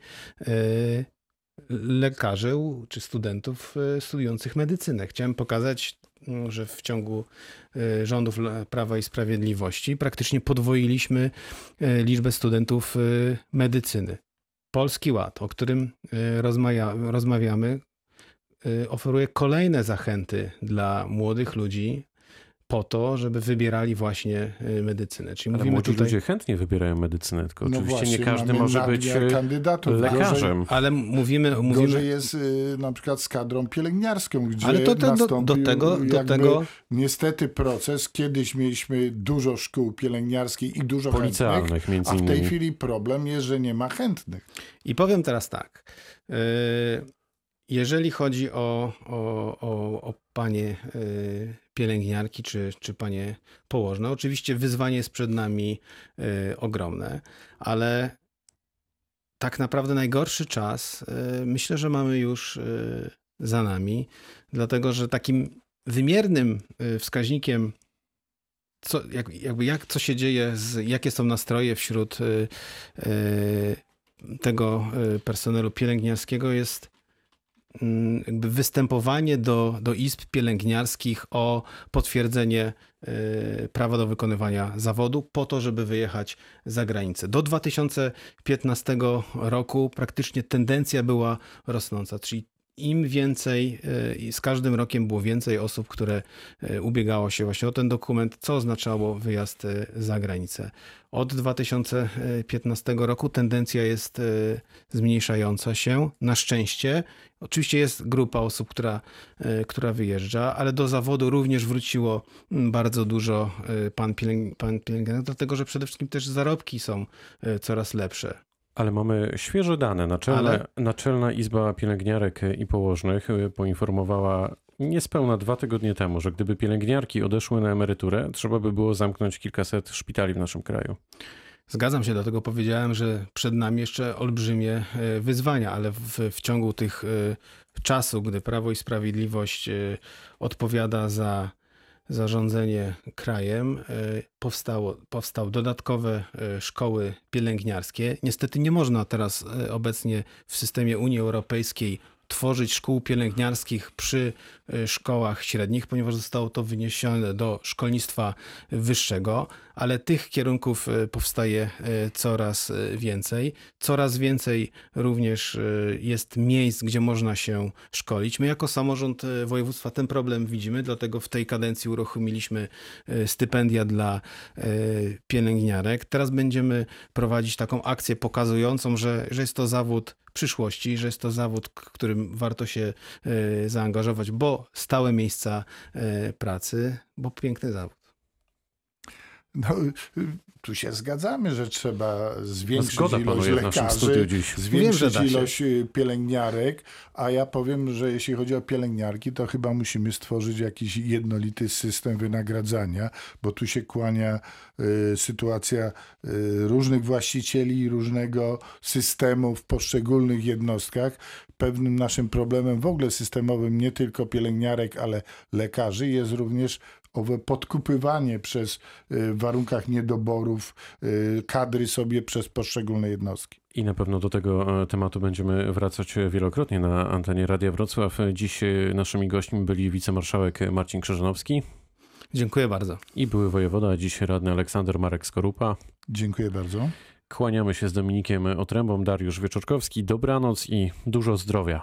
Speaker 2: lekarzy czy studentów studiujących medycynę. Chciałem pokazać, że w ciągu e, rządów Prawa i Sprawiedliwości praktycznie podwoiliśmy e, liczbę studentów e, medycyny. Polski Ład, o którym rozmaja, rozmawiamy, y, oferuje kolejne zachęty dla młodych ludzi po to, żeby wybierali właśnie y, medycynę. Czyli
Speaker 1: Ale
Speaker 2: mówimy
Speaker 1: młodzi
Speaker 2: tutaj,
Speaker 1: ludzie chętnie wybierają medycynę, tylko
Speaker 3: No
Speaker 1: oczywiście
Speaker 3: właśnie,
Speaker 1: nie każdy może być e,
Speaker 3: kandydatów. Gorzej-
Speaker 1: lekarzem.
Speaker 2: ale mówimy,
Speaker 3: Gorzej
Speaker 2: mówimy
Speaker 3: jest y, na przykład z kadrą pielęgniarską, gdzie
Speaker 2: ale to, to do, do tego, do
Speaker 3: jakby
Speaker 2: tego
Speaker 3: niestety proces. Kiedyś mieliśmy dużo szkół pielęgniarskich i dużo chętnych,
Speaker 1: między
Speaker 3: a w tej
Speaker 1: innymi.
Speaker 3: chwili problem jest, że nie ma chętnych.
Speaker 2: I powiem teraz tak. y, Jeżeli chodzi o, o, o, o panie y, pielęgniarki czy, czy panie położne, oczywiście wyzwanie jest przed nami y, ogromne, ale tak naprawdę najgorszy czas y, myślę, że mamy już y, za nami, dlatego że takim wymiernym y, wskaźnikiem co, jak, jakby jak, co się dzieje, z, jakie są nastroje wśród y, y, tego personelu pielęgniarskiego jest jakby występowanie do, do izb pielęgniarskich o potwierdzenie y, prawa do wykonywania zawodu po to, żeby wyjechać za granicę. Do 2015 roku praktycznie tendencja była rosnąca, czyli im więcej, y, i z każdym rokiem było więcej osób, które y, ubiegało się właśnie o ten dokument, co oznaczało wyjazd y, za granicę. Od 2015 roku tendencja jest zmniejszająca się, na szczęście. Oczywiście jest grupa osób, która, która wyjeżdża, ale do zawodu również wróciło mm, bardzo dużo pan, pielęg, pan pielęgniarek, dlatego że przede wszystkim też zarobki są coraz lepsze.
Speaker 1: Ale mamy świeże dane. Naczelna, Ale... Naczelna Izba Pielęgniarek i Położnych y, poinformowała niespełna dwa tygodnie temu, że gdyby pielęgniarki odeszły na emeryturę, trzeba by było zamknąć kilkaset szpitali w naszym kraju.
Speaker 2: Zgadzam się, dlatego powiedziałem, że przed nami jeszcze olbrzymie y, wyzwania, ale w, w ciągu tych y, czasu, gdy Prawo i Sprawiedliwość odpowiada za zarządzanie krajem e, powstało, powstały dodatkowe e, szkoły pielęgniarskie. Niestety nie można teraz e, obecnie w systemie Unii Europejskiej tworzyć szkół pielęgniarskich przy y, szkołach średnich, ponieważ zostało to wyniesione do szkolnictwa wyższego, ale tych kierunków y, powstaje y, coraz więcej. Coraz więcej również jest miejsc, gdzie można się szkolić. My jako samorząd województwa ten problem widzimy, dlatego w tej kadencji uruchomiliśmy stypendia dla pielęgniarek. Teraz będziemy prowadzić taką akcję pokazującą, że, że jest to zawód przyszłości, że jest to zawód, którym warto się e, zaangażować, bo stałe miejsca e, pracy, bo piękny zawód.
Speaker 3: No, tu się zgadzamy, że trzeba zwiększyć no ilość lekarzy, zwiększyć Wiem, ilość y, pielęgniarek, a ja powiem, że jeśli chodzi o pielęgniarki, to chyba musimy stworzyć jakiś jednolity system wynagradzania, bo tu się kłania y, sytuacja y, różnych właścicieli, różnego systemu w poszczególnych jednostkach. Pewnym naszym problemem w ogóle systemowym nie tylko pielęgniarek, ale lekarzy jest również owe podkupywanie przez w warunkach niedoborów y, kadry sobie przez poszczególne jednostki.
Speaker 1: I na pewno do tego e, tematu będziemy wracać wielokrotnie na antenie Radia Wrocław. Dziś e, naszymi gośćmi byli wicemarszałek Marcin Krzyżanowski.
Speaker 2: Dziękuję bardzo.
Speaker 1: I były wojewoda, dziś radny Aleksander Marek Skorupa.
Speaker 3: Dziękuję bardzo.
Speaker 1: Kłaniamy się z Dominikiem Otrębą, Dariusz Wieczorkowski. Dobranoc i dużo zdrowia.